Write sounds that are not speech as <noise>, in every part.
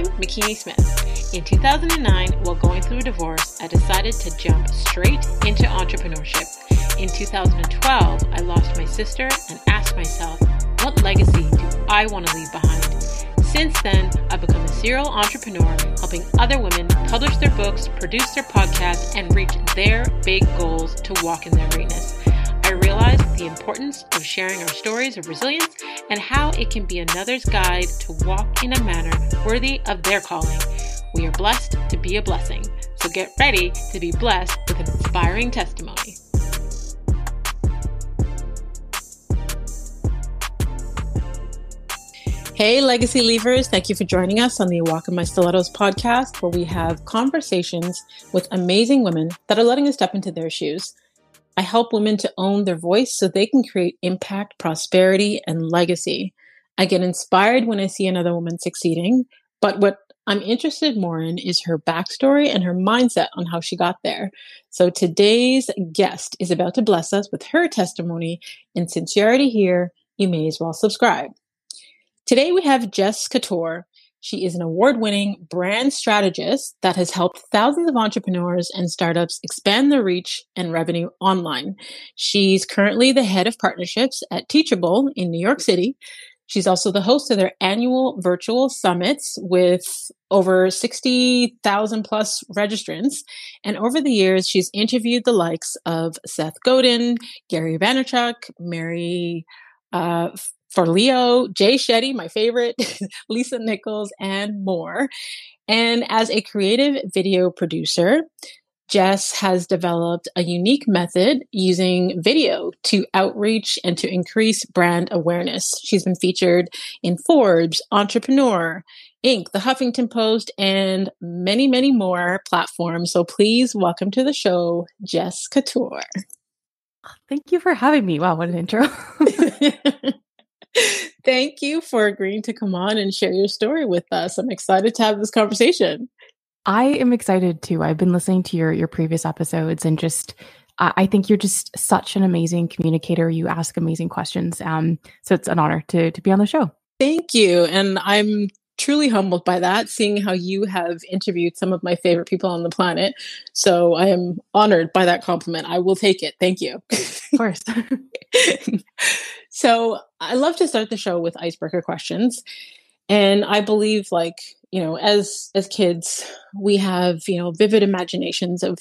I'm Makini Smith. In 2009, while going through a divorce, I decided to jump straight into entrepreneurship. In 2012, I lost my sister and asked myself, what legacy do I want to leave behind? Since then, I've become a serial entrepreneur, helping other women publish their books, produce their podcasts, and reach their big goals to walk in their greatness. I realized the importance of sharing our stories of resilience and how it can be another's guide to walk in a manner worthy of their calling. We are blessed to be a blessing. So get ready to be blessed with an inspiring testimony. Hey, Legacy Leavers. Thank you for joining us on the Walk in My Stilettos podcast, where we have conversations with amazing women that are letting us step into their shoes. I help women to own their voice so they can create impact, prosperity, and legacy. I get inspired when I see another woman succeeding, but what I'm interested more in is her backstory and her mindset on how she got there. So today's guest is about to bless us with her testimony, and since you're already here, you may as well subscribe. Today we have Jess Catorc. She is an award winning brand strategist that has helped thousands of entrepreneurs and startups expand their reach and revenue online. She's currently the head of partnerships at Teachable in New York City. She's also the host of their annual virtual summits with over 60,000 plus registrants. And over the years, she's interviewed the likes of Seth Godin, Gary Vaynerchuk, Marie uh, Forleo, Jay Shetty, my favorite, <laughs> Lisa Nichols, and more. And as a creative video producer, Jess has developed a unique method using video to outreach and to increase brand awareness. She's been featured in Forbes, Entrepreneur, Inc., The Huffington Post, and many, many more platforms. So please welcome to the show, Jess Catorc. Thank you for having me. Wow, what an intro. <laughs> <laughs> <laughs> Thank you for agreeing to come on and share your story with us. I'm excited to have this conversation. I am excited too. I've been listening to your your previous episodes and just I think you're just such an amazing communicator. You ask amazing questions. Um, so it's an honor to to be on the show. Thank you. And I'm truly humbled by that, seeing how you have interviewed some of my favorite people on the planet. So I am honored by that compliment. I will take it. Thank you. Of course. <laughs> so I love to start the show with icebreaker questions. And I believe like, you know, as as kids, we have, you know, vivid imaginations of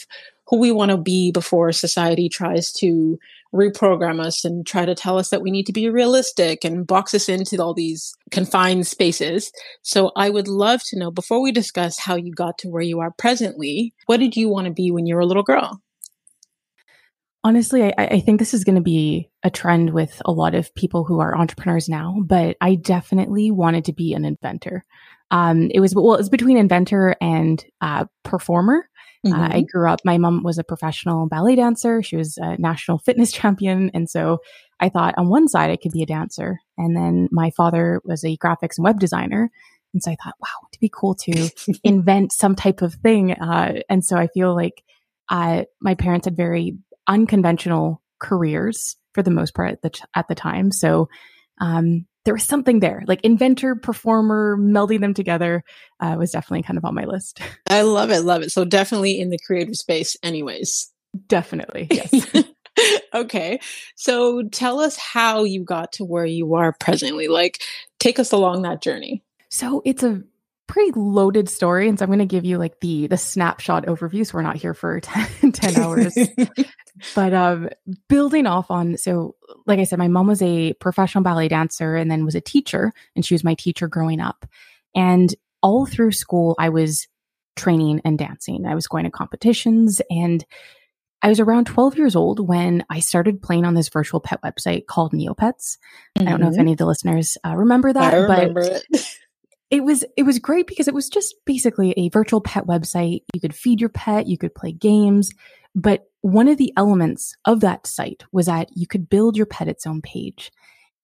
who we want to be before society tries to reprogram us and try to tell us that we need to be realistic and box us into all these confined spaces. So I would love to know before we discuss how you got to where you are presently, what did you want to be when you were a little girl? Honestly, I, I think this is going to be a trend with a lot of people who are entrepreneurs now, but I definitely wanted to be an inventor. Um, it was well, it was between inventor and uh, performer. Mm-hmm. Uh, I mm-hmm. grew up. My mom was a professional ballet dancer. She was a national <laughs> fitness champion, and so I thought on one side I could be a dancer, and then my father was a graphics and web designer, and so I thought, wow, it'd be cool to <laughs> invent some type of thing. Uh, and so I feel like uh, my parents had very unconventional careers for the most part at the, at the time. So, um, there was something there, like inventor, performer, melding them together uh, was definitely kind of on my list. <laughs> I love it, love it. So definitely in the creative space, anyways. Definitely, yes. <laughs> okay, so tell us how you got to where you are presently. Like, take us along that journey. So it's a pretty loaded story and so i'm going to give you like the the snapshot overview so we're not here for <laughs> 10, 10 hours <laughs> but um building off on so like i said my mom was a professional ballet dancer and then was a teacher and she was my teacher growing up and all through school i was training and dancing i was going to competitions and I was around 12 years old when I started playing on this virtual pet website called Neopets. Mm-hmm. I don't know if mm-hmm. any of the listeners uh, remember that, I remember but it. <laughs> it was it was great because it was just basically a virtual pet website. You could feed your pet, you could play games, but one of the elements of that site was that you could build your pet its own page.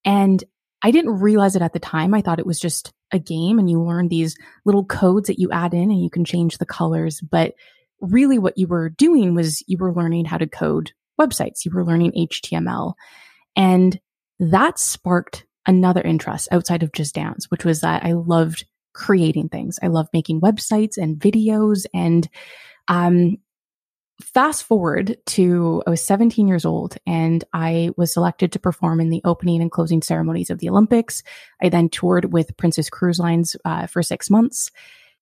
And I didn't realize it at the time. I thought it was just a game and you learn these little codes that you add in and you can change the colors. But really what you were doing was you were learning how to code websites. You were learning HTML. And that sparked another interest outside of just dance, which was that I loved creating things. I love making websites and videos. And um, fast forward to I was 17 years old and I was selected to perform in the opening and closing ceremonies of the Olympics. I then toured with Princess Cruise Lines uh, for six months.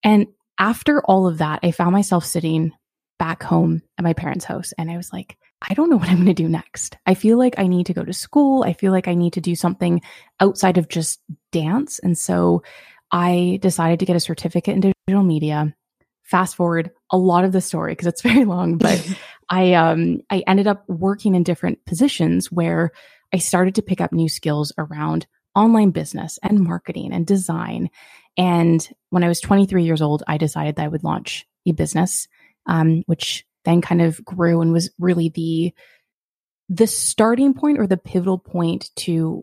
And after all of that, I found myself sitting back home at my parents' house and I was like, I don't know what I'm going to do next. I feel like I need to go to school. I feel like I need to do something outside of just dance. And so I decided to get a certificate in digital media. Fast forward a lot of the story because it's <laughs> very long, but <laughs> I um I ended up working in different positions where I started to pick up new skills around online business and marketing and design. And when I was 23 years old, I decided that I would launch a business, um, which then kind of grew and was really the the starting point or the pivotal point to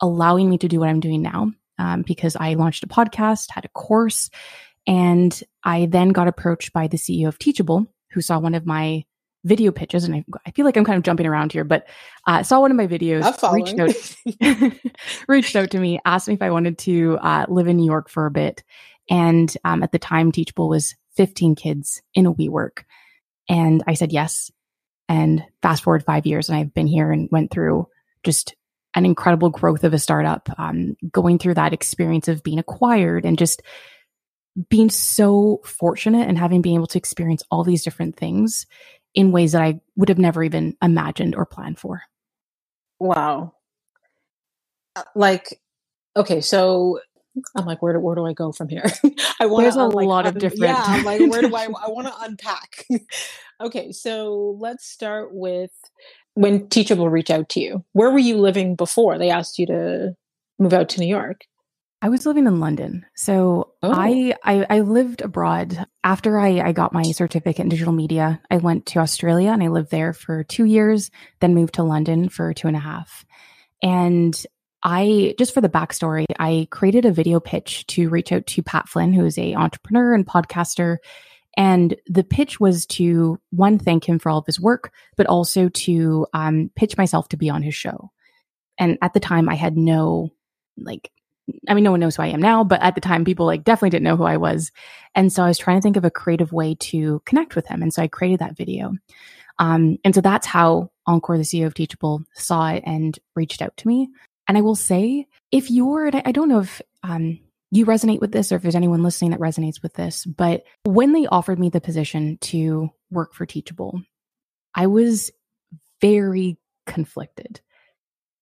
allowing me to do what I'm doing now. Um, because I launched a podcast, had a course, and I then got approached by the CEO of Teachable, who saw one of my video pitches. And I, I feel like I'm kind of jumping around here, but uh, saw one of my videos, reached out, <laughs> <laughs> reached out to me, asked me if I wanted to uh, live in New York for a bit. And um, at the time, Teachable was 15 kids in a WeWork. And I said yes. And fast forward five years, and I've been here and went through just an incredible growth of a startup, um, going through that experience of being acquired and just being so fortunate and having been able to experience all these different things in ways that I would have never even imagined or planned for. Wow. Uh, like, okay, so I'm like, where do where do I go from here? <laughs> I want. There's a like, lot of different. Yeah, I'm like, where do I? I want to <laughs> unpack. <laughs> okay, so let's start with when Teachable reached out to you. Where were you living before they asked you to move out to New York? I was living in London. So oh. I, I, I lived abroad after I, I got my certificate in digital media. I went to Australia and I lived there for two years, then moved to London for two and a half. And I just for the backstory, I created a video pitch to reach out to Pat Flynn, who is a entrepreneur and podcaster. And the pitch was to one, thank him for all of his work, but also to um, pitch myself to be on his show. And at the time, I had no like I mean, no one knows who I am now, but at the time, people like definitely didn't know who I was. And so I was trying to think of a creative way to connect with him. And so I created that video. Um, and so that's how Ankur, the CEO of Teachable, saw it and reached out to me. And I will say, if you're, I don't know if um, you resonate with this or if there's anyone listening that resonates with this, but when they offered me the position to work for Teachable, I was very conflicted.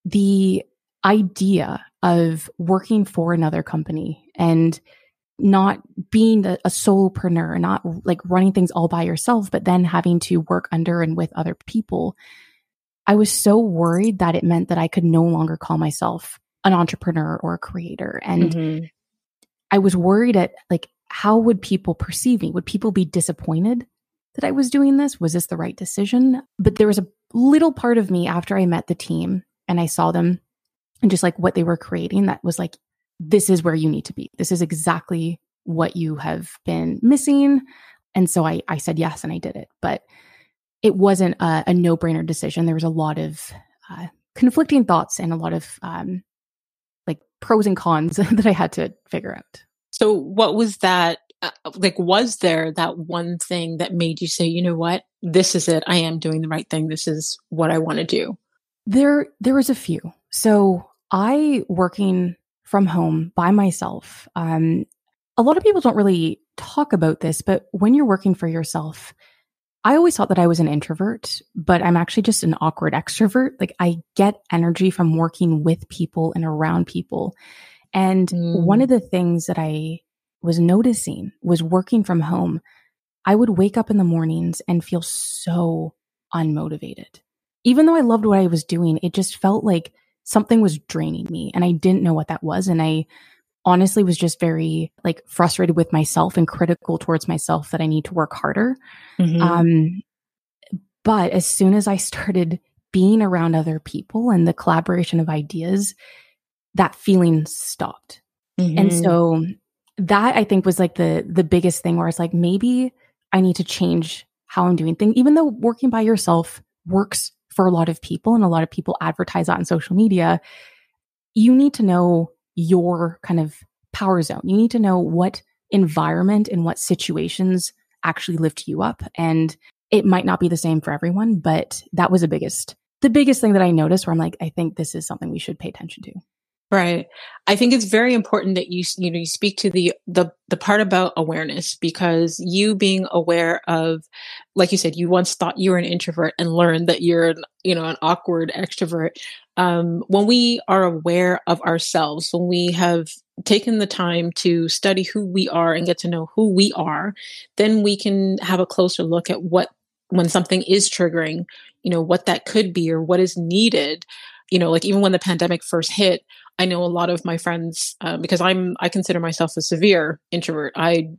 The idea of working for another company and not being a, a solopreneur, not like running things all by yourself, but then having to work under and with other people. I was so worried that it meant that I could no longer call myself an entrepreneur or a creator. And mm-hmm. I was worried at like, how would people perceive me? Would people be disappointed that I was doing this? Was this the right decision? But there was a little part of me after I met the team and I saw them and just like what they were creating that was like this is where you need to be this is exactly what you have been missing and so i i said yes and i did it but it wasn't a, a no-brainer decision. There was a lot of uh, conflicting thoughts and a lot of um like pros and cons <laughs> that i had to figure out. So what was that uh, like was there that one thing that made you say you know what? This is it. I am doing the right thing. This is what i want to do. There there was a few. So I working from home by myself. Um, a lot of people don't really talk about this, but when you're working for yourself, I always thought that I was an introvert, but I'm actually just an awkward extrovert. Like I get energy from working with people and around people. And mm. one of the things that I was noticing was working from home. I would wake up in the mornings and feel so unmotivated. Even though I loved what I was doing, it just felt like something was draining me and I didn't know what that was. And I honestly was just very like frustrated with myself and critical towards myself that I need to work harder. Mm-hmm. Um, but as soon as I started being around other people and the collaboration of ideas, that feeling stopped. Mm-hmm. And so that I think was like the the biggest thing where it's like maybe I need to change how I'm doing things, even though working by yourself works for a lot of people and a lot of people advertise that on social media, you need to know your kind of power zone. You need to know what environment and what situations actually lift you up. And it might not be the same for everyone, but that was the biggest, the biggest thing that I noticed where I'm like, I think this is something we should pay attention to. Right. I think it's very important that you you know you speak to the the the part about awareness because you being aware of like you said you once thought you were an introvert and learned that you're an, you know an awkward extrovert um, when we are aware of ourselves when we have taken the time to study who we are and get to know who we are then we can have a closer look at what when something is triggering you know what that could be or what is needed you know like even when the pandemic first hit I know a lot of my friends uh, because I'm I consider myself a severe introvert. I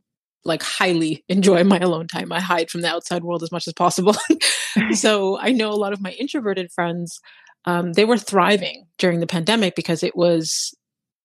like highly <laughs> enjoy my alone time. I hide from the outside world as much as possible. <laughs> so I know a lot of my introverted friends. Um, they were thriving during the pandemic because it was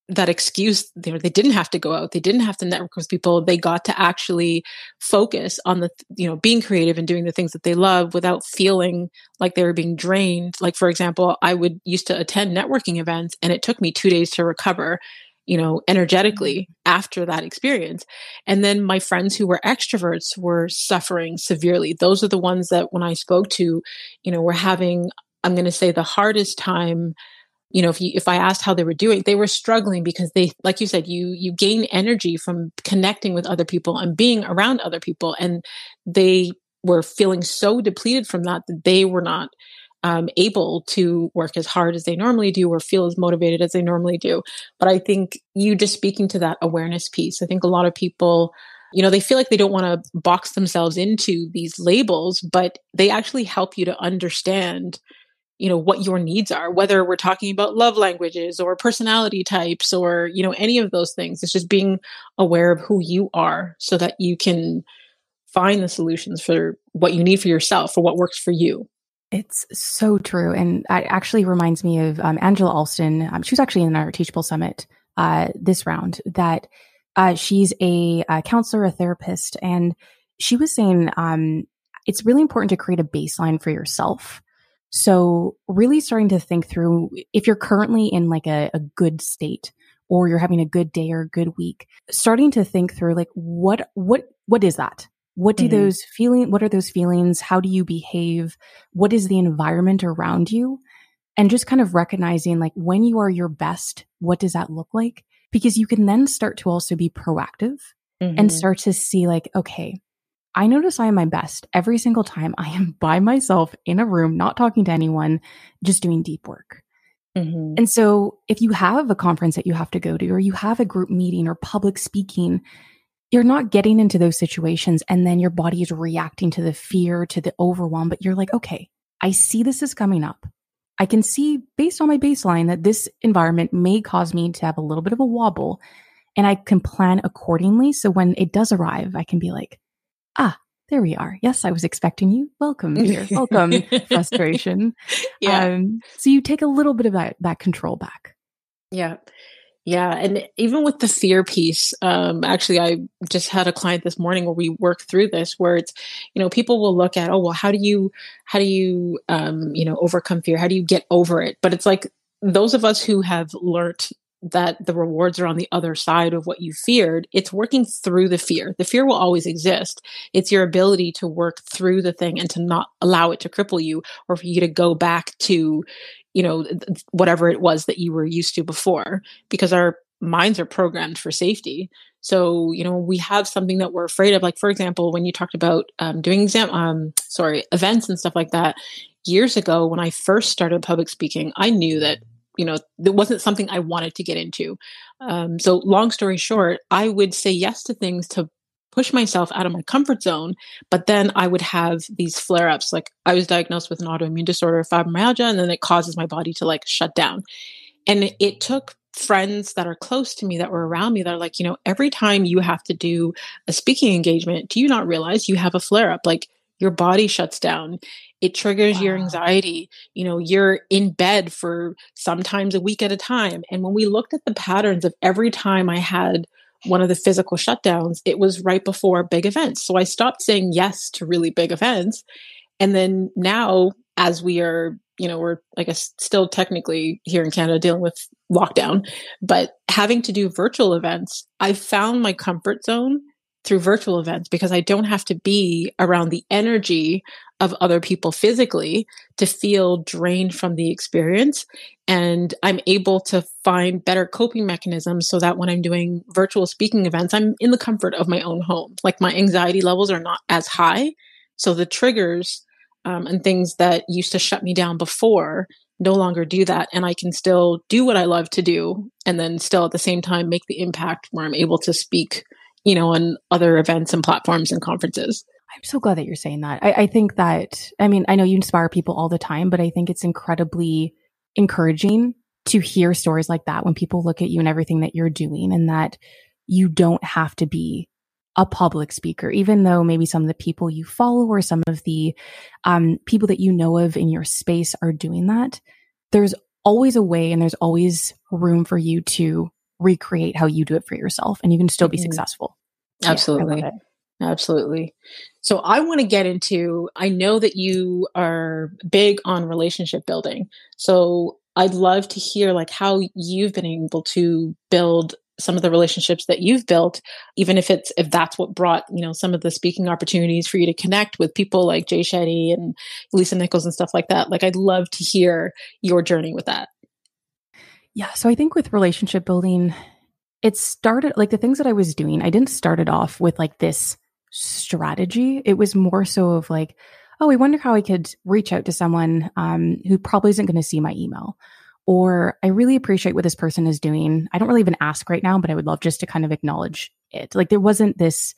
that excuse know they didn't have to go out they didn't have to network with people they got to actually focus on the you know being creative and doing the things that they love without feeling like they were being drained. Like for example i would used to attend networking events and it took me 2 days to recover you know energetically mm-hmm. after that experience. And then my friends who were extroverts were suffering severely. Those are the ones that when i spoke to you know were having i'm going to say the hardest time you know if you if i asked how they were doing they were struggling because they like you said you you gain energy from connecting with other people and being around other people. And they were feeling so depleted from that that they were not um, able to work as hard as they normally do or feel as motivated as they normally do. But i think you just speaking to that awareness piece i think a lot of people you know they feel like they don't want to box themselves into these labels but they actually help you to understand you know what your needs are whether we're talking about love languages or personality types or you know any of those things. It's just being aware of who you are so that you can find the solutions for what you need for yourself or what works for you. It's so true. And it actually reminds me of um, angela alston. Um, she was actually in our teachable summit uh, this round that uh, she's a, a, counselor a therapist and she was saying um, it's really important to create a baseline for yourself so really starting to think through if you're currently in like a, a good state or you're having a good day or a good week, starting to think through like what what what is that? What do mm-hmm. those feeling what are those feelings? How do you behave? What is the environment around you? And just kind of recognizing like when you are your best, what does that look like? Because you can then start to also be proactive mm-hmm. and start to see like, okay, I notice I am my best every single time I am <laughs> by myself in a room, not talking to anyone, just doing deep work. Mm-hmm. And so if you have a conference that you have to go to, or you have a group meeting or public speaking, you're not getting into those situations and then your body is reacting to the fear, to the overwhelm, but you're like, okay, I see this is coming up. I can see based on my baseline that this environment may cause me to have a little bit of a wobble and I can plan accordingly. So when it does arrive, I can be like, ah, there we are. Yes, I was expecting you. Welcome, dear. <laughs> Welcome, frustration. <laughs> Yeah. Um, so you take a little bit of that, that control back. Yeah. Yeah. And even with the fear piece, um, actually, I just had a client this morning where we worked through this, where it's, you know, people will look at, oh, well, how do you, how do you, um, you know, overcome fear? How do you get over it? But it's like those of us who have learned that the rewards are on the other side of what you feared. It's working through the fear. The fear will always exist. It's your ability to work through the thing and to not allow it to cripple you or for you to go back to, you know, whatever it was that you were used to before because our minds are programmed for safety. So, you know, we have something that we're afraid of. Like, for example, when you talked about um, doing exam, um, sorry, events and stuff like that, years ago when I first started public speaking, I knew that you know, it wasn't something I wanted to get into. Um, so, long story short, I would say yes to things to push myself out of my comfort zone, but then I would have these flare ups. Like, I was diagnosed with an autoimmune disorder, fibromyalgia, and then it causes my body to like shut down. And it took friends that are close to me that were around me that are like, you know, every time you have to do a speaking engagement, do you not realize you have a flare up? Like, your body shuts down it triggers wow. your anxiety you know you're in bed for sometimes a week at a time and when we looked at the patterns of every time i had one of the physical shutdowns it was right before big events so i stopped saying yes to really big events and then now as we are you know, we're, I guess, still technically here in Canada dealing with lockdown, but having to do virtual events, I found my comfort zone through virtual events because I don't have to be around the energy of other people physically to feel drained from the experience. And I'm able to find better coping mechanisms so that when I'm doing virtual speaking events, I'm in the comfort of my own home. Like my anxiety levels are not as high. So the triggers um, and things that used to shut me down before no longer do that. And I can still do what I love to do and then still at the same time make the impact where I'm able to speak, you know, on other events and platforms and conferences. I'm so glad that you're saying that. I, I think that, I mean, I know you inspire people all the time, but I think it's incredibly encouraging to hear stories like that when people look at you and everything that you're doing and that you don't have to be a public speaker, even though maybe some of the people you follow or some of the um, people that you know of in your space are doing that. There's always a way and there's always room for you to recreate how you do it for yourself and you can still be mm-hmm. successful. Absolutely. Yeah, Absolutely. So I want to get into I know that you are big on relationship building. So I'd love to hear like how you've been able to build some of the relationships that you've built even if it's if that's what brought you know some of the speaking opportunities for you to connect with people like jay shetty and lisa nichols and stuff like that like i'd love to hear your journey with that yeah so i think with relationship building it started like the things that i was doing i didn't start it off with like this strategy it was more so of like oh i wonder how i could reach out to someone um, who probably isn't going to see my email or I really appreciate what this person is doing. I don't really even ask right now, but I would love just to kind of acknowledge it. Like there wasn't this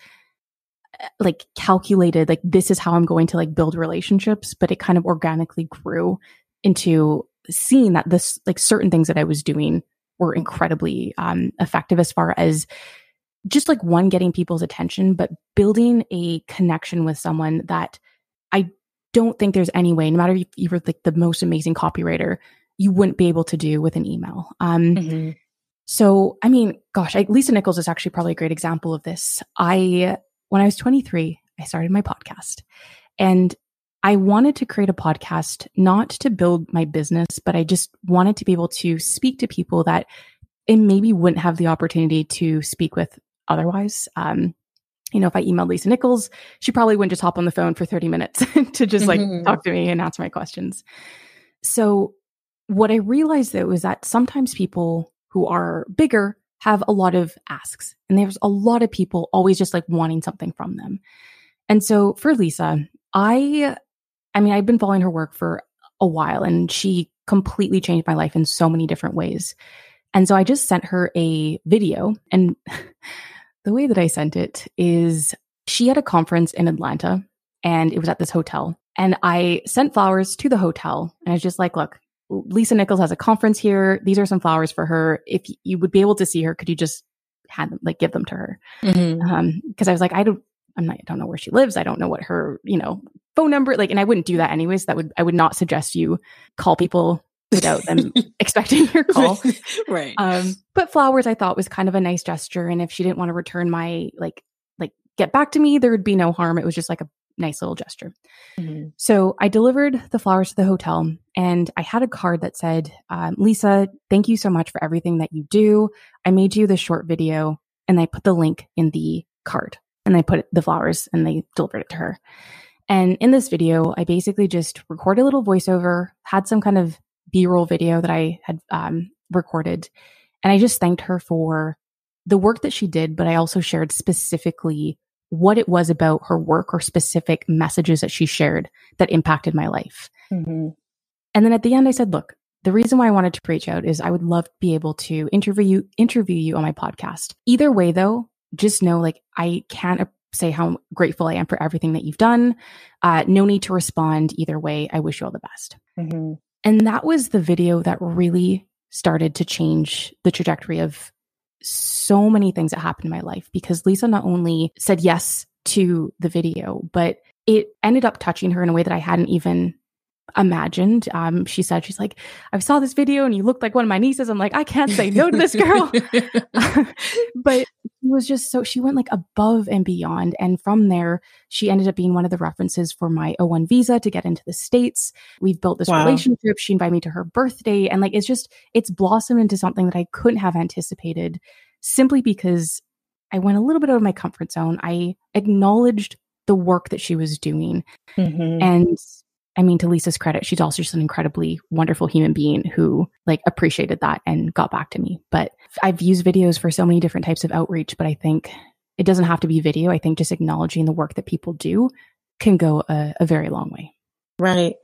eh, like calculated like this is how I'm going to like build relationships, but it kind of organically grew into seeing that this like certain things that I was doing were incredibly um effective as far as just like one getting people's attention, but building a connection with someone that I don't think there's any way, no matter if you were like the most amazing copywriter, you wouldn't be able to do with an email. Um, mm-hmm. So, I mean, gosh, I, Lisa Nichols is actually probably a great example of this. I, when I was 23, I started my podcast and I wanted to create a podcast not to build my business, but I just wanted to be able to speak to people that it maybe wouldn't have the opportunity to speak with otherwise. Um, you know, if I emailed Lisa Nichols, she probably wouldn't just hop on the phone for 30 minutes <laughs> to just like mm-hmm. talk to me and answer my questions. So what I realized though is that sometimes people who are bigger have a lot of asks and there's a lot of people always just like wanting something from them. And so for Lisa, I, I mean, I've been following her work for a while and she completely changed my life in so many different ways. And so I just sent her a video and <laughs> the way that I sent it is she had a conference in Atlanta and it was at this hotel. And I sent flowers to the hotel and I was just like, look, Lisa Nichols has a conference here. These are some flowers for her. If you would be able to see her, could you just hand them, like give them to her? Mm-hmm. Um, I was like, I don't, I'm not, I don't know where she lives. I don't know what her, you know, phone number, like, and I wouldn't do that anyways. That would, I would not suggest you call people without them <laughs> expecting your call. <laughs> right. Um, but flowers I thought was kind of a nice gesture. And if she didn't want to return my, like, like get back to me, there would be no harm. It was just like a nice little gesture. Mm-hmm. So I delivered the flowers to the hotel and I had a card that said, um, Lisa, thank you so much for everything that you do. I made you this short video and I put the link in the card and I put the flowers and they delivered it to her. And in this video, I basically just recorded a little voiceover, had some kind of B roll video that I had um, recorded. And I just thanked her for the work that she did, but I also shared specifically what it was about her work or specific messages that she shared that impacted my life. Mm-hmm. And then at the end, I said, look, the reason why I wanted to reach out is I would love to be able to interview you, interview you on my podcast. Either way, though, just know like I can't say how grateful I am for everything that you've done. Uh, no need to respond either way. I wish you all the best. Mm-hmm. And that was the video that really started to change the trajectory of so many things that happened in my life because Lisa not only said yes to the video, but it ended up touching her in a way that I hadn't even imagined. Um, she said, she's like, I saw this video and you looked like one of my nieces. I'm like, I can't say no to this girl. <laughs> <laughs> but it was just so, she went like above and beyond. And from there, she ended up being one of the references for my O1 visa to get into the States. We've built this wow. relationship. She invited me to her birthday. And like, it's just, it's blossomed into something that I couldn't have anticipated simply because I went a little bit out of my comfort zone. I acknowledged the work that she was doing. Mm-hmm. And I mean, to Lisa's credit, she's also just an incredibly wonderful human being who like appreciated that and got back to me. But I've used videos for so many different types of outreach, but I think it doesn't have to be video. I think just acknowledging the work that people do can go a, a very long way. Right.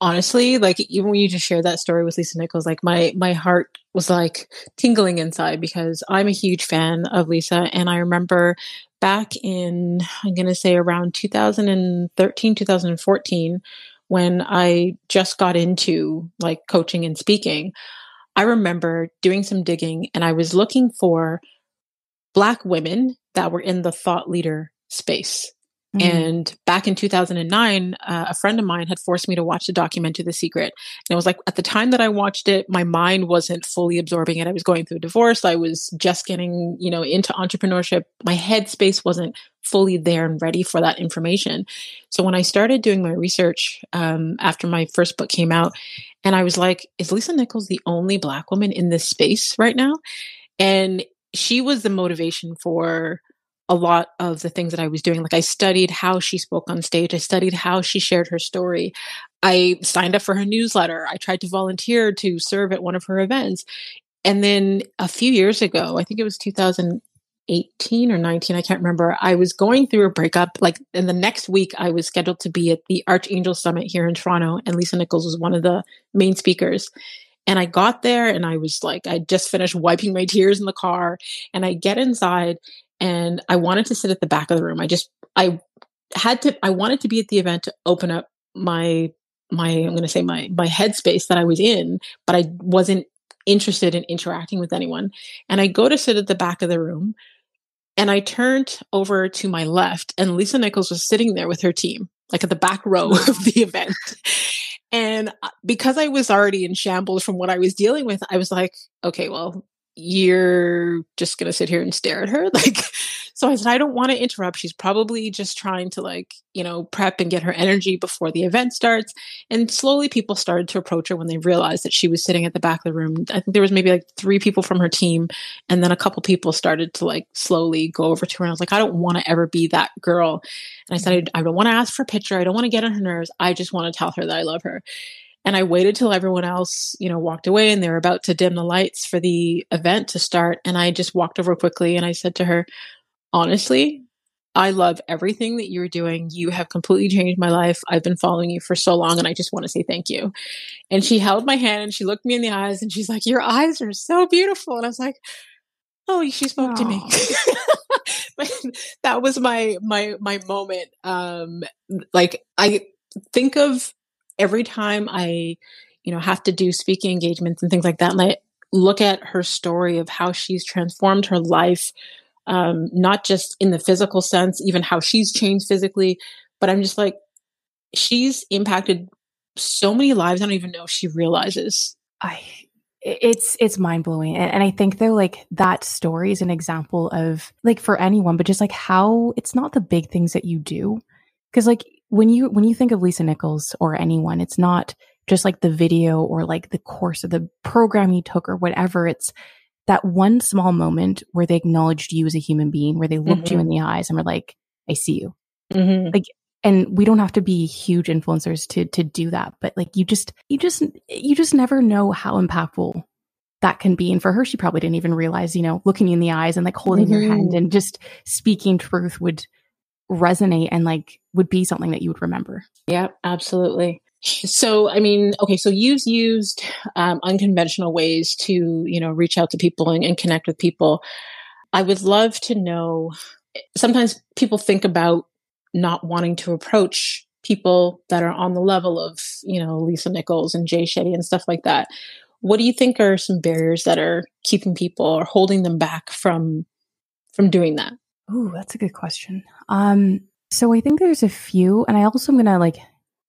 Honestly, like even when you just shared that story with Lisa Nichols, like my my heart was like tingling inside because I'm a huge fan of Lisa and I remember back in I'm going to say around 2013 2014 when I just got into like coaching and speaking, I remember doing some digging and I was looking for Black women that were in the thought leader space. Mm-hmm. And back in 2009, uh, a friend of mine had forced me to watch the documentary The Secret. And it was like at the time that I watched it, my mind wasn't fully absorbing it. I was going through a divorce. I was just getting, you know, into entrepreneurship. My headspace wasn't fully there and ready for that information. So when I started doing my research um, after my first book came out, and I was like, is Lisa Nichols the only Black woman in this space right now? And she was the motivation for a lot of the things that I was doing. Like I studied how she spoke on stage. I studied how she shared her story. I signed up for her newsletter. I tried to volunteer to serve at one of her events. And then a few years ago, I think it was 2018 or 19, I can't remember. I was going through a breakup. Like in the next week, I was scheduled to be at the Archangel Summit here in Toronto, and Lisa Nichols was one of the main speakers. And I got there and I was like, I just finished wiping my tears in the car. And I get inside and I wanted to sit at the back of the room. I just I had to I wanted to be at the event to open up my my I'm going to say my my headspace that I was in, but I wasn't interested in interacting with anyone. And I go to sit at the back of the room and I turned over to my left and Lisa Nichols was sitting there with her team, like at the back row of the event. And uh, because I was already in shambles from what I was dealing with, I was like, okay, well, you're just going to sit here and stare at her? <laughs> Like so i said i don't want to interrupt. She's probably just trying to like you know prep and get her energy before the event starts and slowly people started to approach her when they realized that she was sitting at the back of the room. I think there was maybe like three people from her team and then a couple people started to like slowly go over to her and i was like i don't want to ever be that girl. And i said mm-hmm. i don't want to ask for a picture. I don't want to get on her nerves. I just want to tell her that i love her and I waited till everyone else, you know, walked away and they were about to dim the lights for the event to start. And I just walked over quickly and I said to her, honestly, I love everything that you're doing. You have completely changed my life. I've been following you for so long and I just want to say thank you. And she held my hand and she looked me in the eyes and she's like, Your eyes are so beautiful. And I was like, Oh, she spoke Aww. to me. <laughs> that was my my my moment. Um like I think of every time I, you know, have to do speaking engagements and things like that, and I look at her story of how she's transformed her life, um, not just in the physical sense, even how she's changed physically, but I'm just like, she's impacted so many lives. I don't even know if she realizes. I it's it's mind blowing and, and, i think though like that story is an example of like for anyone but just like how it's not the big things that you do because like when you when you think of Lisa Nichols or anyone, it's not just like the video or like the course of the program you took or whatever. It's that one small moment where they acknowledged you as a human being, where they looked mm-hmm. you in the eyes and were like, "I see you." Mm-hmm. Like, and we don't have to be huge influencers to to do that, but like you just you just you just never know how impactful that can be. And for her, she probably didn't even realize, you know, looking you in the eyes and like holding mm-hmm. your hand and just speaking truth would resonate and like would be something that you would remember. Yeah, absolutely. So, I mean, okay, so you've used um, unconventional ways to, you know, reach out to people and, and connect with people. I would love to know. Sometimes people think about not wanting to approach people that are on the level of, you know, Lisa Nichols and Jay Shetty and stuff like that. What do you think are some barriers that are keeping people or holding them back from from doing that? Oh, that's a good question. Um, so I think there's a few, and I also am gonna like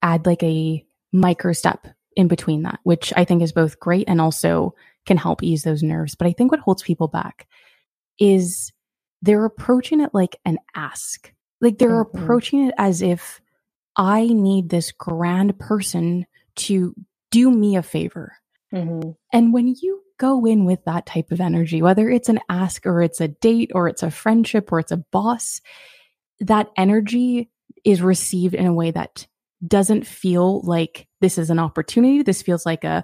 add like a micro step in between that, which I think is both great and also can help ease those nerves. But I think what holds people back is they're approaching it like an ask. Like they're mm-hmm. approaching it as if I need this grand person to do me a favor. Mm-hmm. And when you go in with that type of energy, whether it's an ask or it's a date or it's a friendship or it's a boss, that energy is received in a way that doesn't feel like this is an opportunity. This feels like a,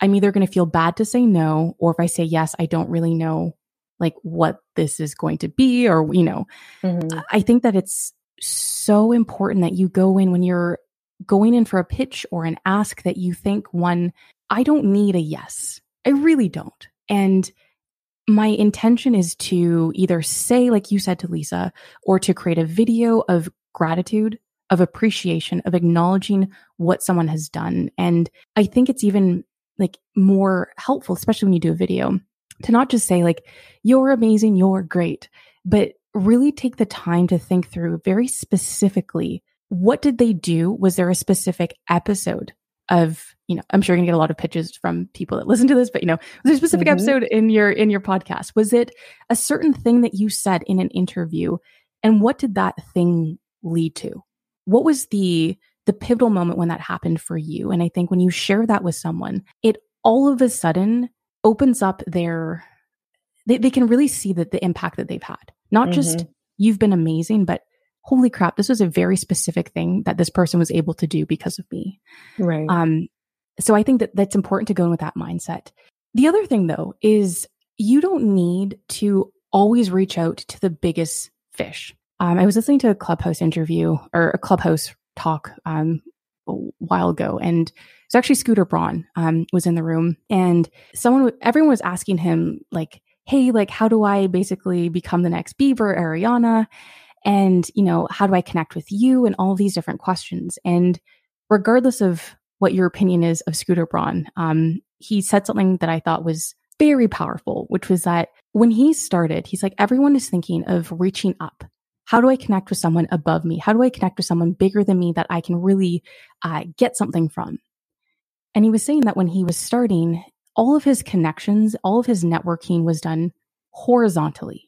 I'm either going to feel bad to say no, or if I say yes, I don't really know like what this is going to be, or, you know, mm-hmm. I think that it's so important that you go in when you're going in for a pitch or an ask that you think one, I don't need a yes. I really don't. And my intention is to either say, like you said to Lisa, or to create a video of gratitude, of appreciation, of acknowledging what someone has done. And I think it's even like more helpful, especially when you do a video, to not just say, like, you're amazing, you're great, but really take the time to think through very specifically what did they do? Was there a specific episode of, you know, I'm sure you're gonna get a lot of pitches from people that listen to this, but you know, was there a specific mm-hmm. episode in your in your podcast? Was it a certain thing that you said in an interview? And what did that thing lead to? What was the the pivotal moment when that happened for you? And I think when you share that with someone, it all of a sudden opens up their they, they can really see that the impact that they've had. Not mm-hmm. just you've been amazing, but holy crap, this was a very specific thing that this person was able to do because of me. Right. Um, so I think that that's important to go in with that mindset. The other thing though is you don't need to always reach out to the biggest fish. Um, I was listening to a clubhouse interview or a clubhouse talk um, a while ago, and it's actually Scooter Braun um, was in the room, and someone, everyone was asking him like, "Hey, like, how do I basically become the next Bieber, Ariana?" And, you know, how do I connect with you? And all these different questions. And regardless of what your opinion is of Scooter Braun, um, he said something that I thought was very powerful, which was that when he started, he's like, everyone is thinking of reaching up. How do I connect with someone above me? How do I connect with someone bigger than me that I can really uh, get something from? And he was saying that when he was starting, all of his connections, all of his networking was done horizontally.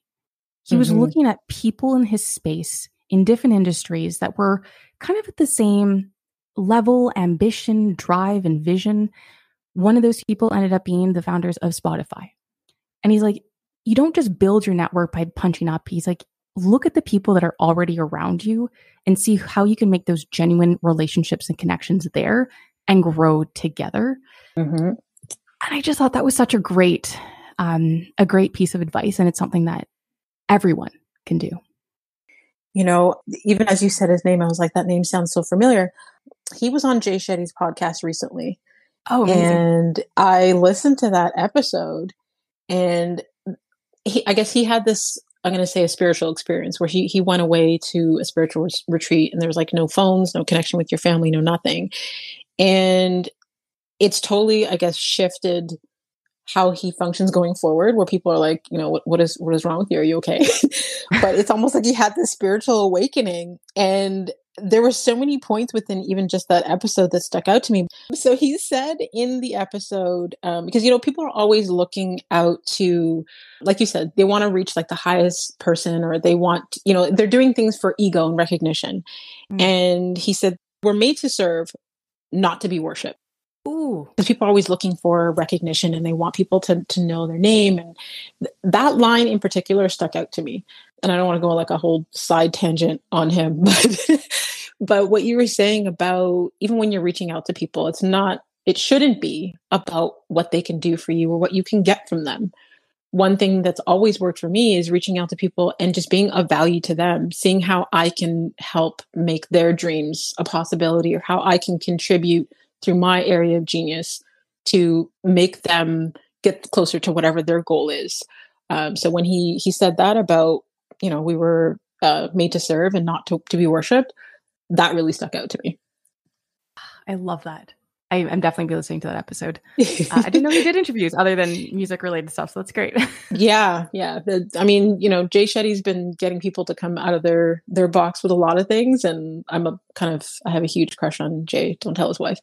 He mm-hmm. was looking at people in his space in different industries that were kind of at the same level, ambition, drive, and vision. One of those people ended up being the founders of Spotify. And he's like, you don't just build your network by punching up. He's like, look at the people that are already around you and see how you can make those genuine relationships and connections there and grow together. Mm-hmm. And I just thought that was such a great, um, a great piece of advice. And it's something that everyone can do. You know, even as you said his name, I was like, that name sounds so familiar. He was on Jay Shetty's podcast recently. Oh, amazing. and I listened to that episode, and he, I guess he had this. I'm going to say a spiritual experience where he he went away to a spiritual res- retreat, and there was like no phones, no connection with your family, no nothing, and it's totally, I guess, shifted how he functions going forward where people are like you know what, what is what is wrong with you? Are you okay? <laughs> But it's almost like he had this spiritual awakening and there were so many points within even just that episode that stuck out to me. So he said in the episode um, because you know people are always looking out to like you said they want to reach like the highest person or they want you know they're doing things for ego and recognition. Mm-hmm. and he said we're made to serve not to be worshiped Ooh. Because people are always looking for recognition and they want people to, to know their name. And th- that line in particular stuck out to me. And I don't want to go like a whole side tangent on him, <laughs> but, but what you were saying about even when you're reaching out to people, it's not, it shouldn't be about what they can do for you or what you can get from them. One thing that's always worked for me is reaching out to people and just being of value to them, seeing how I can help make their dreams a possibility or how I can contribute through my area of genius to make them get closer to whatever their goal is. Um, so when he he said that about you know we were uh, made to serve and not to, to be worshipped, that really stuck out to me. I love that. I, am definitely be listening to that episode. <laughs> Uh, I didn't know he did interviews other than music related stuff, so that's great. <laughs> yeah, yeah. The, I mean, you know, Jay Shetty's been getting people to come out of their their box with a lot of things, and I'm a kind of I have a huge crush on Jay. Don't tell his wife.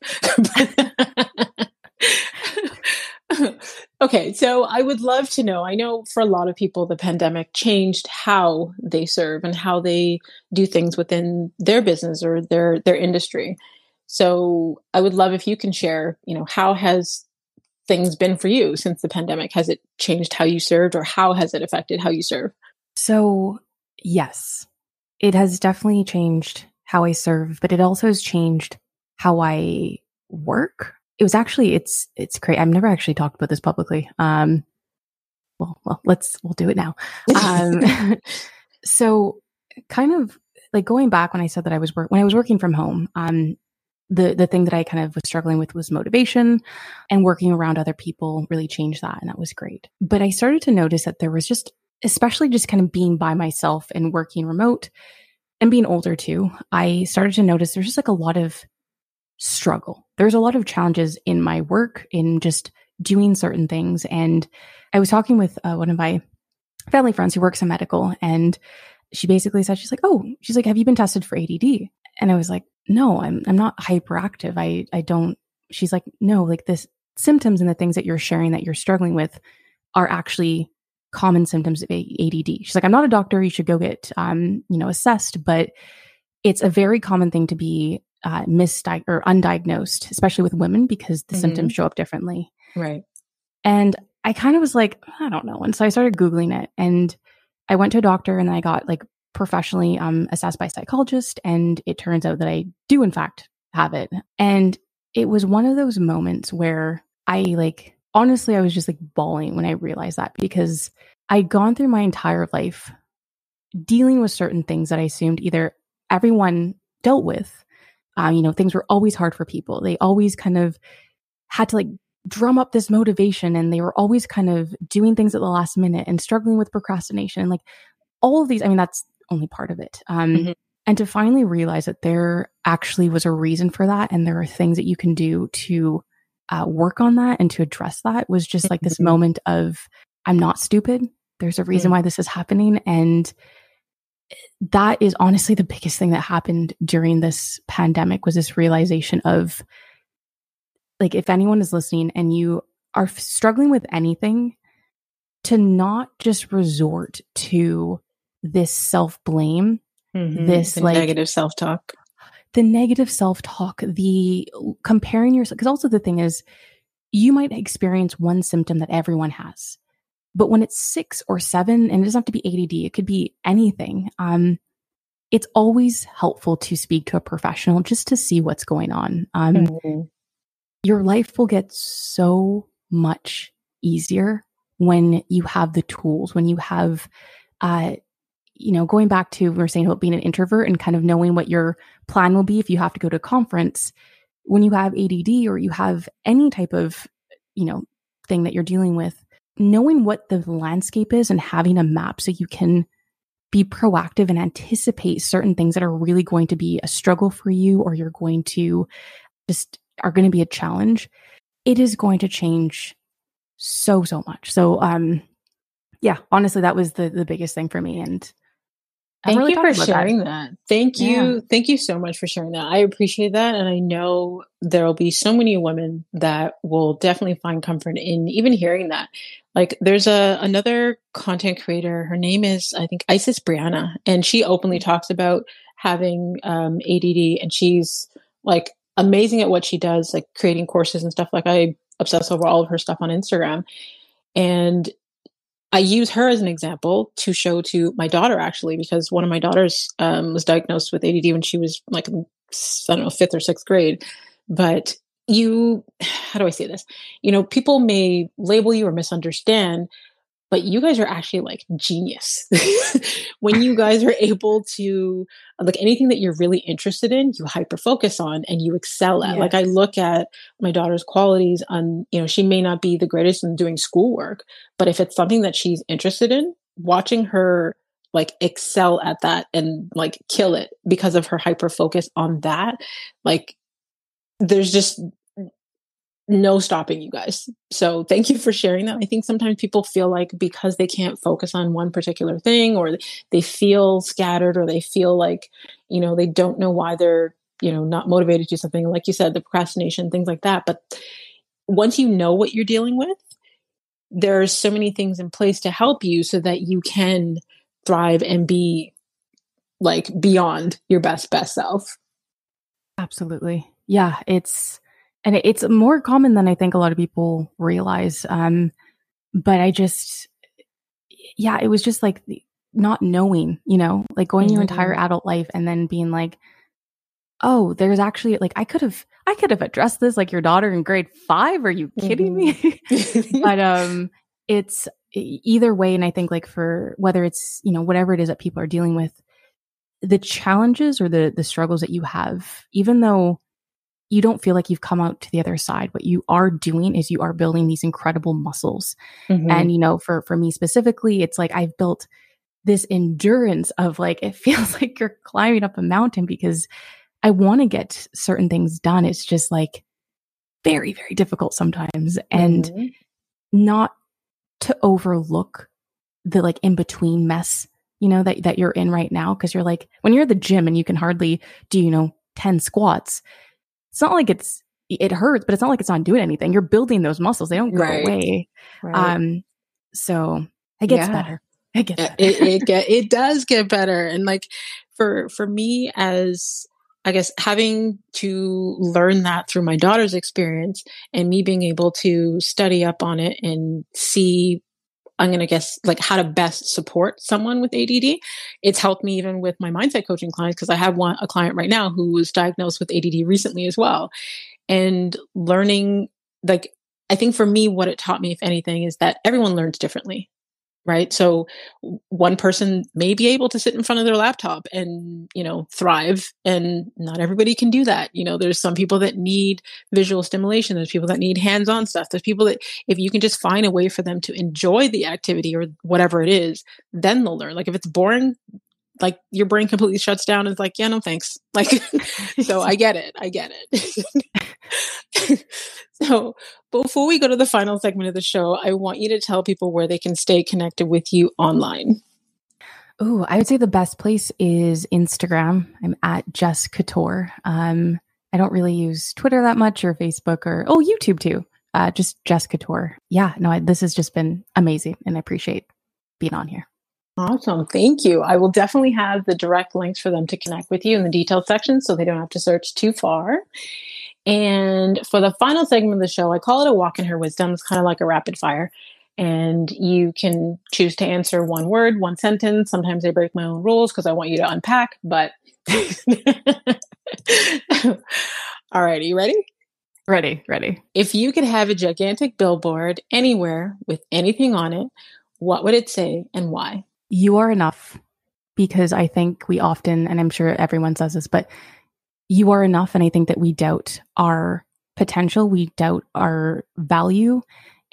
<laughs> okay, so I would love to know. I know for a lot of people, the pandemic changed how they serve and how they do things within their business or their their industry. So I would love if you can share, you know, how has things been for you since the pandemic? Has it changed how you served or how has it affected how you serve? So, yes, it has definitely changed how I serve, but it also has changed how I work. It was actually it's it's great. I've never actually talked about this publicly. Um well, well, let's we'll do it now. Um <laughs> <laughs> so kind of like going back when I said that I was work when I was working from home, um the the thing that I kind of was struggling with was motivation and working around other people really changed that and that was great. But I started to notice that there was just especially just kind of being by myself and working remote and being older too, I started to notice there's just like a lot of struggle. There's a lot of challenges in my work in just doing certain things and I was talking with uh, one of my family friends who works in medical and she basically said she's like, "Oh, she's like, have you been tested for ADD?" And I was like, no, I'm I'm not hyperactive. I I don't she's like, no, like this symptoms and the things that you're sharing that you're struggling with are actually common symptoms of ADD. She's like, I'm not a doctor. You should go get, um, you know, assessed, but it's a very common thing to be uh, misdiagnosed or undiagnosed, especially with women because the mm-hmm. symptoms show up differently. Right. And I kind of was like, I don't know. And so I started Googling it and I went to a doctor and I got like professionally um, assessed by a psychologist, and it turns out that I do, in fact, have it. And it was one of those moments where I like, honestly, I was just like bawling when I realized that because I'd gone through my entire life dealing with certain things that I assumed either everyone dealt with. Uh, you know, things were always hard for people. They always kind of had to like drum up this motivation and they were always kind of doing things at the last minute and struggling with procrastination and like all of these i mean that's only part of it. Um, mm-hmm. And to finally realize that there actually was a reason for that, and there are things that you can do to uh, work on that and to address that was just like this mm-hmm. moment of I'm not stupid. There's a reason mm-hmm. why this is happening, and that is honestly the biggest thing that happened during this pandemic was this realization of like if anyone is listening and you are struggling with anything to not just resort to this self blame, mm-hmm. this the like negative self talk, the negative self talk, the comparing yourself. Because also the thing is, you might experience one symptom that everyone has, but when it's six or seven, and it doesn't have to be ADD, it could be anything. Um, it's always helpful to speak to a professional just to see what's going on. Um, mm-hmm. Your life will get so much easier when you have the tools, when you have uh, you know, going back to we are saying about being an introvert and kind of knowing what your plan will be if you have to go to a conference, when you have ADD or you have any type of, you know, thing that you're dealing with, knowing what the landscape is and having a map so you can be proactive and anticipate certain things that are really going to be a struggle for you or you're going to just are going to be a challenge, it is going to change so so much. So um yeah, honestly that was the the biggest thing for me and Thank really you for sharing that. that. Thank you. Yeah. Thank you so much for sharing that. I appreciate that. And I know there will be so many women that will definitely find comfort in even hearing that. Like there's a another content creator, her name is I think Isis Brianna, and she openly talks about having um, ADD and she's like amazing at what she does, like creating courses and stuff. Like I obsess over all of her stuff on Instagram. And I use her as an example to show to my daughter actually, because one of my daughters um, was diagnosed with ADD when she was like, I don't know, fifth or sixth grade. But you, <sighs> how do I say this? You know, people may label you or misunderstand, but you guys are actually like genius <laughs> when you guys are able to like anything that you're really interested in you hyper focus on and you excel at yes. like i look at my daughter's qualities on you know she may not be the greatest in doing schoolwork but if it's something that she's interested in watching her like excel at that and like kill it because of her hyper focus on that like there's just no stopping you guys. So thank you for sharing that. I think sometimes people feel like because they can't focus on one particular thing or they feel scattered or they feel like, you know, they don't know why they're, you know, not motivated to do something like you said, the procrastination, things like that. But once you know what you're dealing with, there's so many things in place to help you so that you can thrive and be like beyond your best best self. Absolutely. Yeah, it's and it's more common than I think a lot of people realize. Um, but I just, yeah, it was just like not knowing, you know, like going mm-hmm. your entire mm-hmm. adult life and then being like, oh, there's actually like I could have I could have addressed this like your daughter in grade five. Are you kidding mm-hmm. me? <laughs> but um, it's either way, and I think like for whether it's you know whatever it is that people are dealing with, the challenges or the the struggles that you have, even though you don't feel like you've come out to the other side. What you are doing is you are building these incredible muscles. Mm-hmm. And, you know, for, for me specifically, it's like I've built this endurance of like, <laughs> it feels like you're climbing up a mountain because I want to get certain things done. It's just like very, very difficult sometimes. And mm-hmm. not to overlook the like in between mess, you know, that, that you're in right now. Cause you're like, when you're at the gym and you can hardly do, you know, 10 squats, it's not like it's it hurts, but it's not like it's not doing anything. You're building those muscles; they don't go right. away. Right. Um, so it gets yeah. better. It gets better. it, it get <laughs> it does get better, and like for for me as I guess having to learn that through my daughter's experience and me being able to study up on it and see I'm going to guess like how to best support someone with ADD. It's helped me even with my mindset coaching clients because I have one a client right now who was diagnosed with ADD recently as well. And learning like I think for me what it taught me if anything is that everyone learns differently right? So one person may be able to sit in front of their laptop and you know thrive and not everybody can do that you know? There's some people that need visual stimulation there's people that need hands-on stuff there's people that if you can just find a way for them to enjoy the activity or whatever it is then they'll learn like if it's boring like your brain completely shuts down it's like yeah no thanks. Like <laughs> so i get it. I get it. <laughs> So before we go to the final segment of the show i want you to tell people where they can stay connected with you online. Oh i would say the best place is instagram. I'm at Jess Catorc. Um i don't really use twitter that much or facebook or oh youtube too. Uh, just Jess Catorc. Yeah no I, this has just been amazing and i appreciate being on here Awesome. Thank you. I will definitely have the direct links for them to connect with you in the detailed section so they don't have to search too far. And for the final segment of the show, I call it a walk in her wisdom. It's kind of like a rapid fire. And you can choose to answer one word, one sentence. Sometimes I break my own rules because I want you to unpack, but <laughs> all right, are you ready? Ready, ready. If you could have a gigantic billboard anywhere with anything on it, what would it say and why? You are enough because I think we often, and I'm sure everyone says this, but you are enough. And I think that we doubt our potential, we doubt our value,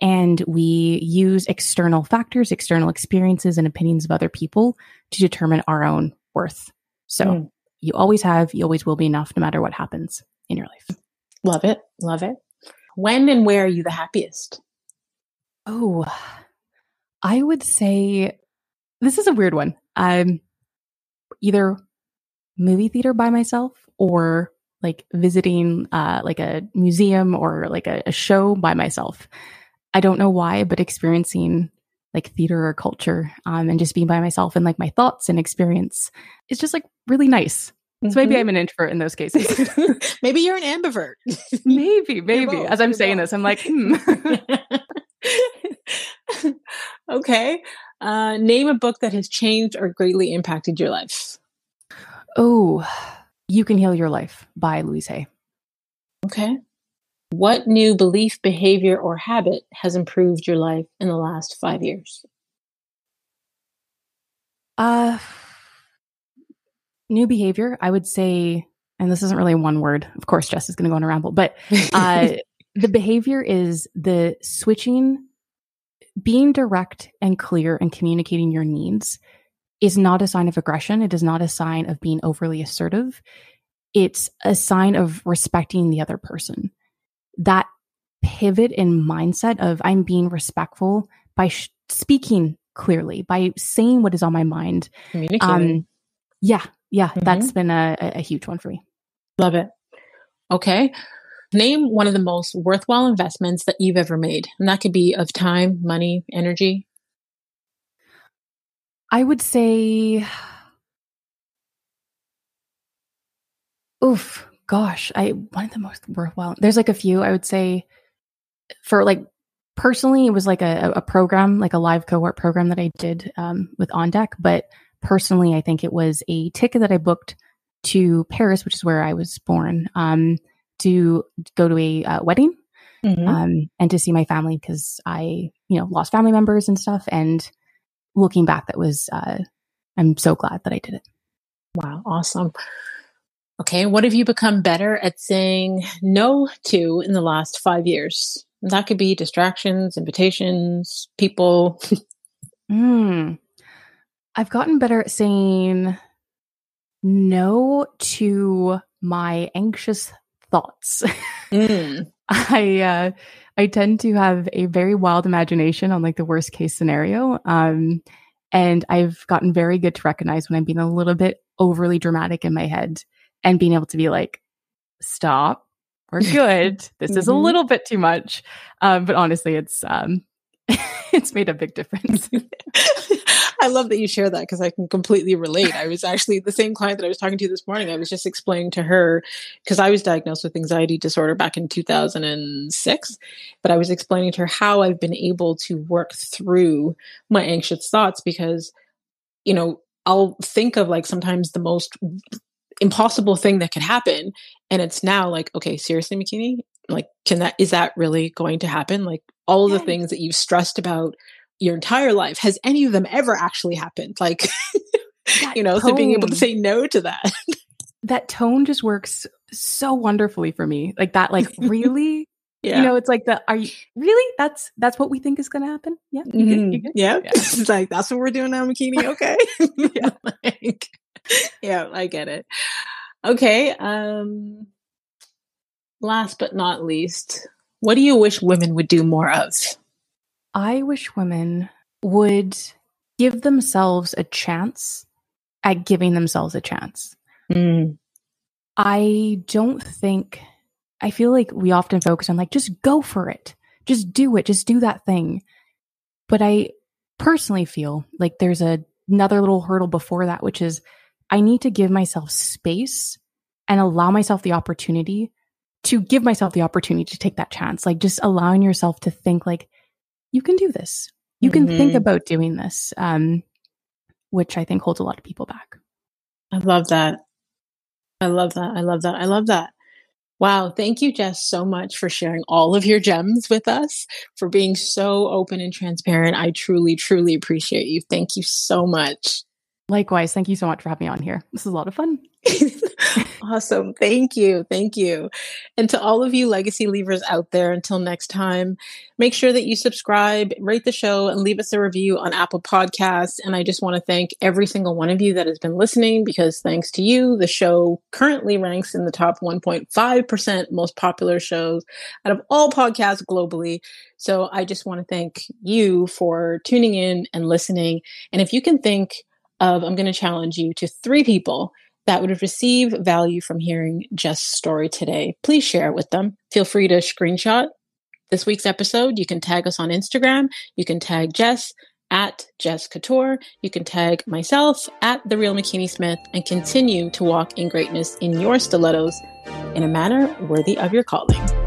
and we use external factors, external experiences, and opinions of other people to determine our own worth. So mm. you always have, you always will be enough no matter what happens in your life. Love it. Love it. When and where are you the happiest? Oh, I would say this is a weird one. I'm either movie theater by myself or like visiting uh, like a museum or like a, a show by myself. I don't know why, but experiencing like theater or culture um, and just being by myself and like my thoughts and experience is just like really nice. So mm-hmm. maybe I'm an introvert in those cases. <laughs> maybe you're an ambivert. <laughs> maybe, <laughs> maybe. As I'm saying both. this, I'm like, hmm. okay. Uh, name a book that has changed or greatly impacted your life. Oh, You Can Heal Your Life by Louise Hay. Okay. What new belief, behavior, or habit has improved your life in the last five years? Uh, new behavior, I would say, and this isn't really one word. Of course, Jess is going to go on a ramble, but uh, <laughs> the behavior is the switching being direct and clear and communicating your needs is not a sign of aggression. It is not a sign of being overly assertive. It's a sign of respecting the other person. That pivot in mindset of I'm being respectful by sh- speaking clearly, by saying what is on my mind. Um, yeah, yeah, mm-hmm. that's been a, a huge one for me. Love it. Okay. Name one of the most worthwhile investments that you've ever made. And that could be of time, money, energy. I would say, oof, gosh, I one of the most worthwhile. There's like a few. I would say, for like personally, it was like a, a program, like a live cohort program that I did um, with On Deck. But personally, I think it was a ticket that I booked to Paris, which is where I was born, um, to go to a uh, wedding mm-hmm. um, and to see my family because I, you know, lost family members and stuff. And looking back, that was, uh, I'm so glad that I did it. Wow, awesome. Okay, what have you become better at saying no to in the last five years? That could be distractions, invitations, people. mm. I've gotten better at saying no to my anxious thoughts. Mm. <laughs> I uh, I tend to have a very wild imagination on like the worst case scenario. Um, and I've gotten very good to recognize when I'm being a little bit overly dramatic in my head and being able to be like, stop, we're <laughs> good. This mm-hmm. is a mm-hmm. little bit too much. Um, but honestly, it's um, <laughs> it's made a big difference. I love that you share that because I can completely relate. I was actually the same client that I was talking to this morning. I was just explaining to her because I was diagnosed with anxiety disorder back in 2006, but I was explaining to her how I've been able to work through my anxious thoughts because, you know, I'll think of like sometimes the most impossible thing that could happen. And it's now like, okay, seriously, Makini, like, can that, is that really going to happen? Like all of the things that you've stressed about your entire life. Has any of them ever actually happened? Like <laughs> you know tone, so being able to say no to that. <laughs> That tone just works so wonderfully for me. Like that like <laughs> really? Yeah. you know it's like the are you really? That's that's what we think is going to happen? Yeah you good, you mm-hmm. yeah. yeah. it's like that's what we're doing now Makini okay. Yeah. Like, yeah I get it. Okay um last but not least what do you wish women would do more of I wish women would give themselves a chance at giving themselves a chance. Mm. I don't think, I feel like we often focus on like, just go for it. Just do it. Just do that thing. But I personally feel like there's a, another little hurdle before that, which is I need to give myself space and allow myself the opportunity to give myself the opportunity to take that chance. Like just allowing yourself to think like, you can do this. You can mm-hmm. think about doing this, um, which I think holds a lot of people back. I love that. I love that. I love that. I love that. Wow. Thank you, Jess, so much for sharing all of your gems with us, for being so open and transparent. I truly, truly appreciate you. Thank you so much. Likewise. Thank you so much for having me on here. This is a lot of fun. <laughs> awesome. Thank you. Thank you. And to all of you legacy leavers out there, until next time, make sure that you subscribe, rate the show, and leave us a review on Apple Podcasts. And I just want to thank every single one of you that has been listening because thanks to you, the show currently ranks in the top 1.5% most popular shows out of all podcasts globally. So I just want to thank you for tuning in and listening. And if you can think of, I'm going to challenge you to three people that would receive value from hearing Jess' story today, please share it with them. Feel free to screenshot this week's episode. You can tag us on Instagram. You can tag Jess at Jess Catorc. You can tag myself at The Real Makini Smith and continue to walk in greatness in your stilettos in a manner worthy of your calling.